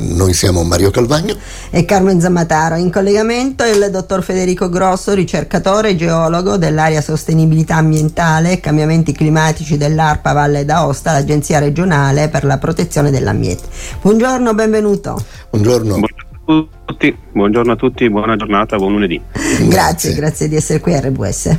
Noi siamo Mario Calvagno e Carmen Zammataro. In collegamento il dottor Federico Grosso, ricercatore e geologo dell'area sostenibilità ambientale e cambiamenti climatici dell'ARPA Valle d'Aosta, l'Agenzia regionale per la protezione dell'ambiente. Buongiorno, benvenuto. Buongiorno. Buongiorno a tutti, buongiorno a tutti, buona giornata, buon lunedì. Grazie, grazie, grazie di essere qui a RWS.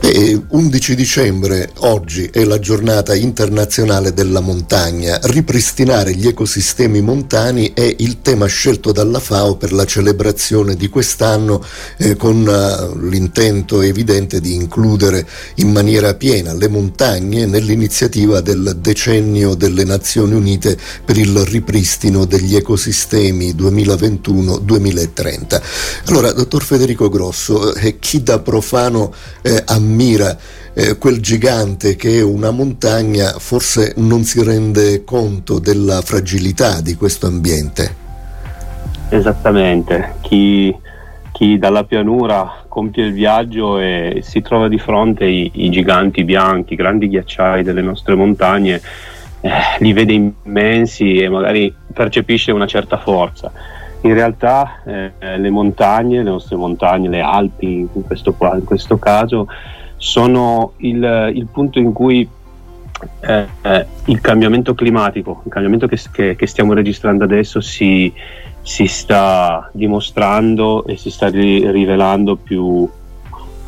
Beh, 11 dicembre, oggi è la giornata internazionale della montagna. Ripristinare gli ecosistemi montani è il tema scelto dalla FAO per la celebrazione di quest'anno eh, con uh, l'intento evidente di includere in maniera piena le montagne nell'iniziativa del decennio delle Nazioni Unite per il ripristino degli ecosistemi 2021-2030. Allora, dottor Federico Grosso, eh, chi da profano eh, ammira eh, quel gigante che è una montagna, forse non si rende conto della fragilità di questo ambiente. Esattamente, chi, chi dalla pianura compie il viaggio e si trova di fronte i, i giganti bianchi, i grandi ghiacciai delle nostre montagne, eh, li vede immensi e magari percepisce una certa forza in realtà eh, le montagne, le nostre montagne, le Alpi in questo, in questo caso, sono il, il, punto in cui eh, eh, il cambiamento climatico, il cambiamento che, che, che stiamo registrando adesso si, si, sta dimostrando e si sta ri, rivelando più,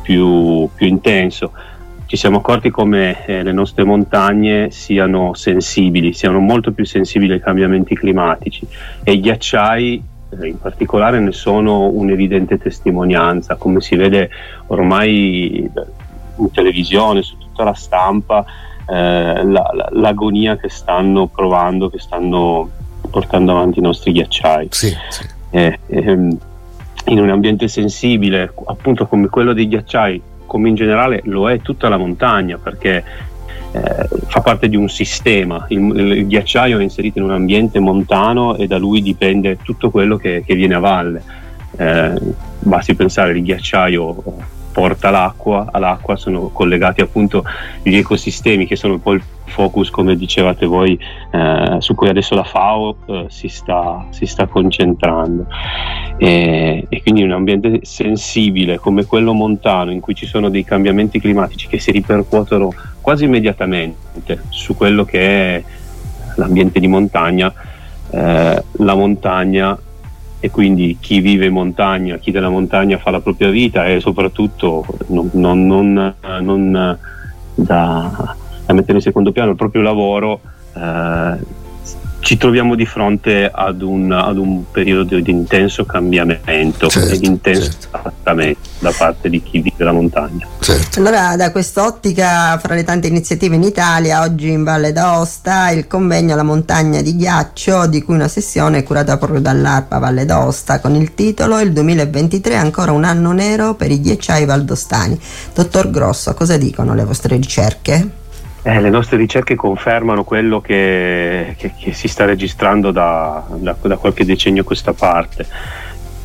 più, più, intenso. Ci siamo accorti come eh, le nostre montagne siano sensibili, siano molto più sensibili ai cambiamenti climatici e i ghiacciai in particolare ne sono un'evidente testimonianza, come si vede ormai in televisione, su tutta la stampa, eh, la, la, l'agonia che stanno provando, che stanno portando avanti i nostri ghiacciai. Sì, sì. Eh, ehm, in un ambiente sensibile, appunto come quello dei ghiacciai, come in generale lo è tutta la montagna, perché eh, fa parte di un sistema. Il, il, ghiacciaio è inserito in un ambiente montano e da lui dipende tutto quello che, che viene a valle. Eh, basti pensare il ghiacciaio porta l'acqua, all'acqua sono collegati appunto gli ecosistemi che sono un po' il focus come dicevate voi eh, su cui adesso la FAO eh, si, sta, si, sta, concentrando e, e, quindi un ambiente sensibile come quello montano in cui ci sono dei cambiamenti climatici che si ripercuotono quasi immediatamente su quello che è l'ambiente di montagna eh, la montagna e quindi chi vive in montagna, chi della montagna fa la propria vita e soprattutto non, non, non, non da, da, mettere in secondo piano il proprio lavoro, eh, ci troviamo di fronte ad un, ad un periodo di intenso cambiamento certo, e di intenso certo. adattamento da parte di chi vive la montagna. Certo. Allora, da quest'ottica, fra le tante iniziative in Italia, oggi in Valle d'Aosta, il convegno alla montagna di ghiaccio, di cui una sessione è curata proprio dall'ARPA Valle d'Aosta, con il titolo Il 2023 ancora un anno nero per i ghiacciai valdostani. Dottor Grosso, cosa dicono le vostre ricerche? Eh, le nostre ricerche confermano quello che, che, che si sta registrando da, da, da, qualche decennio a questa parte.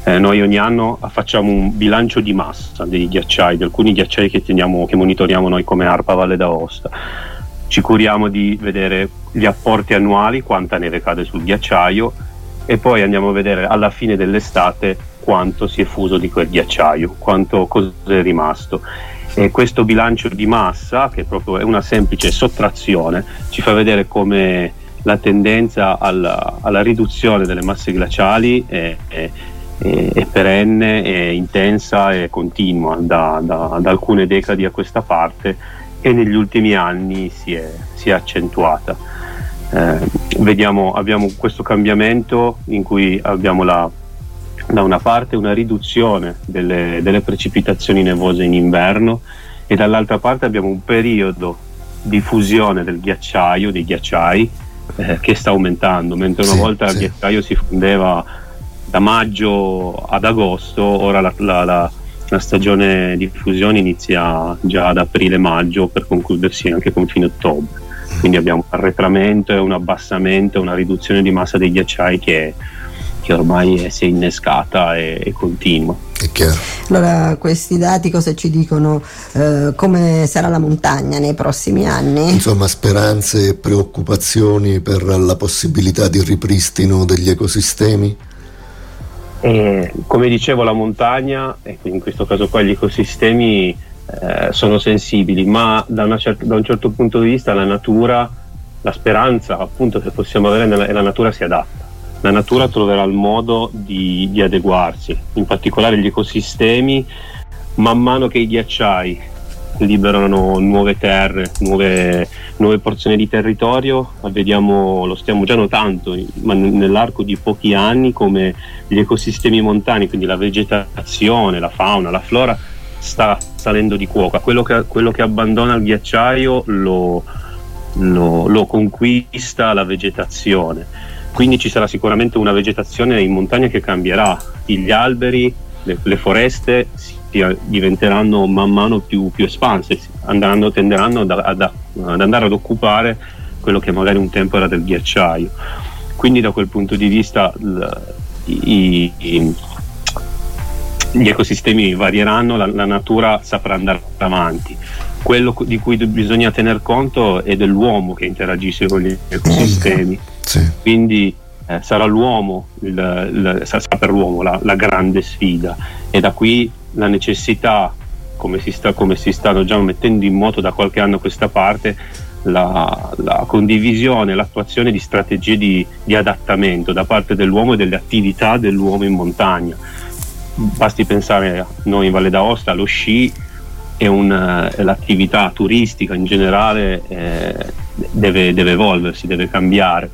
Eh, noi ogni anno facciamo un bilancio di massa dei ghiacciai, di alcuni ghiacciai che, teniamo, che monitoriamo noi come ARPA Valle d'Aosta. Ci curiamo di vedere gli apporti annuali, quanta neve cade sul ghiacciaio e poi andiamo a vedere alla fine dell'estate quanto si è fuso di quel ghiacciaio, quanto cosa è rimasto e questo bilancio di massa, che proprio è una semplice sottrazione, ci fa vedere come la tendenza alla, alla riduzione delle masse glaciali è, è, è, perenne, è intensa e continua da, da, da, alcune decadi a questa parte e negli ultimi anni si è, si è accentuata. Eh, vediamo, abbiamo questo cambiamento in cui abbiamo la da una parte una riduzione delle, delle precipitazioni nevose in inverno e dall'altra parte abbiamo un periodo di fusione del ghiacciaio, dei ghiacciai, eh, che sta aumentando, mentre una sì, volta sì. il ghiacciaio si fondeva da maggio ad agosto, ora la, la, la, la stagione di fusione inizia già ad aprile-maggio per concludersi anche con fine ottobre. Quindi abbiamo un arretramento e un abbassamento, una riduzione di massa dei ghiacciai che che ormai si è innescata e, e continua. È chiaro. Allora, questi dati cosa ci dicono? Eh, come sarà la montagna nei prossimi anni? Insomma, speranze e preoccupazioni per la possibilità di ripristino degli ecosistemi? E, come dicevo, la montagna, e in questo caso qua gli ecosistemi eh, sono sensibili, ma da, cer- da, un certo punto di vista la natura, la speranza appunto che possiamo avere è la natura si adatta. La natura troverà il modo di, di adeguarsi, in particolare gli ecosistemi, man mano che i ghiacciai liberano nuove terre, nuove, nuove, porzioni di territorio, vediamo, lo stiamo già notando ma nell'arco di pochi anni come gli ecosistemi montani, quindi la vegetazione, la fauna, la flora sta salendo di quota, quello che, quello che abbandona il ghiacciaio lo, lo, lo conquista la vegetazione, quindi ci sarà sicuramente una vegetazione in montagna che cambierà, gli alberi, le, le foreste si diventeranno man mano più, più espanse, andranno, tenderanno ad, ad, ad, andare ad occupare quello che magari un tempo era del ghiacciaio. Quindi da quel punto di vista i, i, gli ecosistemi varieranno, la, la natura saprà andare avanti. Quello di cui bisogna tener conto è dell'uomo che interagisce con gli ecosistemi. Sì. Quindi eh, sarà l'uomo, il, il, sarà per l'uomo la, la, grande sfida e da qui la necessità, come si, sta, come si stanno già mettendo in moto da qualche anno a questa parte, la, la condivisione, l'attuazione di strategie di, di, adattamento da parte dell'uomo e delle attività dell'uomo in montagna. Basti pensare a noi in Valle d'Aosta, lo sci è, un, è l'attività turistica in generale eh, deve, deve evolversi, deve cambiare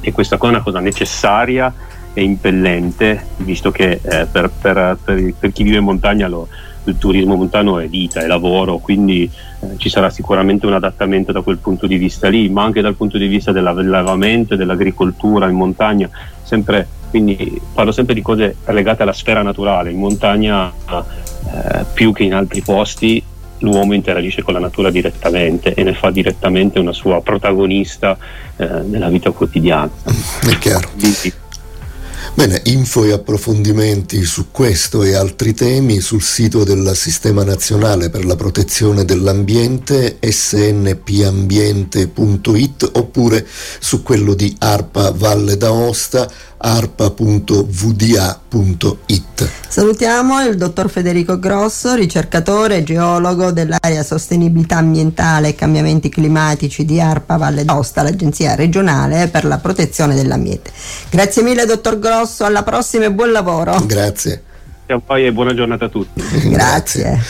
e questa cosa è una cosa necessaria e impellente, visto che eh, per, per, per, per, chi vive in montagna lo, il turismo montano è vita, è lavoro, quindi eh, ci sarà sicuramente un adattamento da quel punto di vista lì, ma anche dal punto di vista dell'allevamento e dell'agricoltura in montagna, sempre, quindi parlo sempre di cose legate alla sfera naturale, in montagna eh, più che in altri posti l'uomo interagisce con la natura direttamente e ne fa direttamente una sua protagonista eh, nella vita quotidiana. È chiaro. Quindi, Bene, info e approfondimenti su questo e altri temi sul sito del Sistema Nazionale per la Protezione dell'Ambiente snpambiente.it oppure su quello di ARPA Valle d'Aosta arpa.vda.it. Salutiamo il dottor Federico Grosso, ricercatore e geologo dell'area sostenibilità ambientale e cambiamenti climatici di ARPA Valle d'Aosta, l'agenzia regionale per la protezione dell'ambiente. Grazie mille dottor Grosso, alla prossima e buon lavoro. Grazie. E poi buona giornata a tutti. Grazie.